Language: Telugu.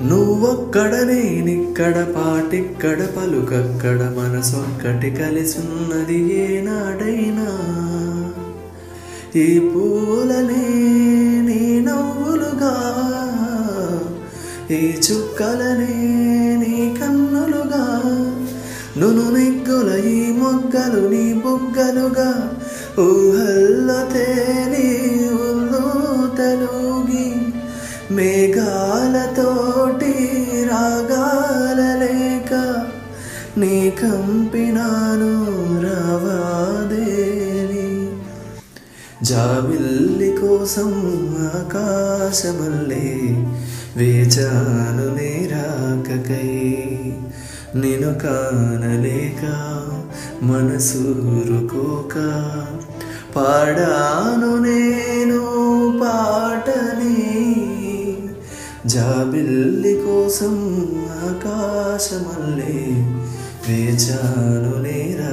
నువ్వక్కడ నేనిక్కడ పాటిక్కడ పలుకక్కడ మనసొక్కటి కలిసున్నది ఏనాడైనా. ఈ పూలనే నీ నవ్వులుగా ఈ చుక్కలనే నీ కన్నులుగా. నును నెగ్గుల ఈ మొగ్గలు నీ బుగ్గలుగా ఊహల్లో తేలి ఉల్లు తలుగి రాగాల లేక నీ కంపినాను రవాదేవి. జాబిల్లి కోసం ఆకాశమల్లే వేచాను నీ రాకకై నిన్ను కానలేక మనసూరుకోక పాడాను నే జాబిల్లి కోసం ఆకాశమల్లే వేచాను నీరాకకై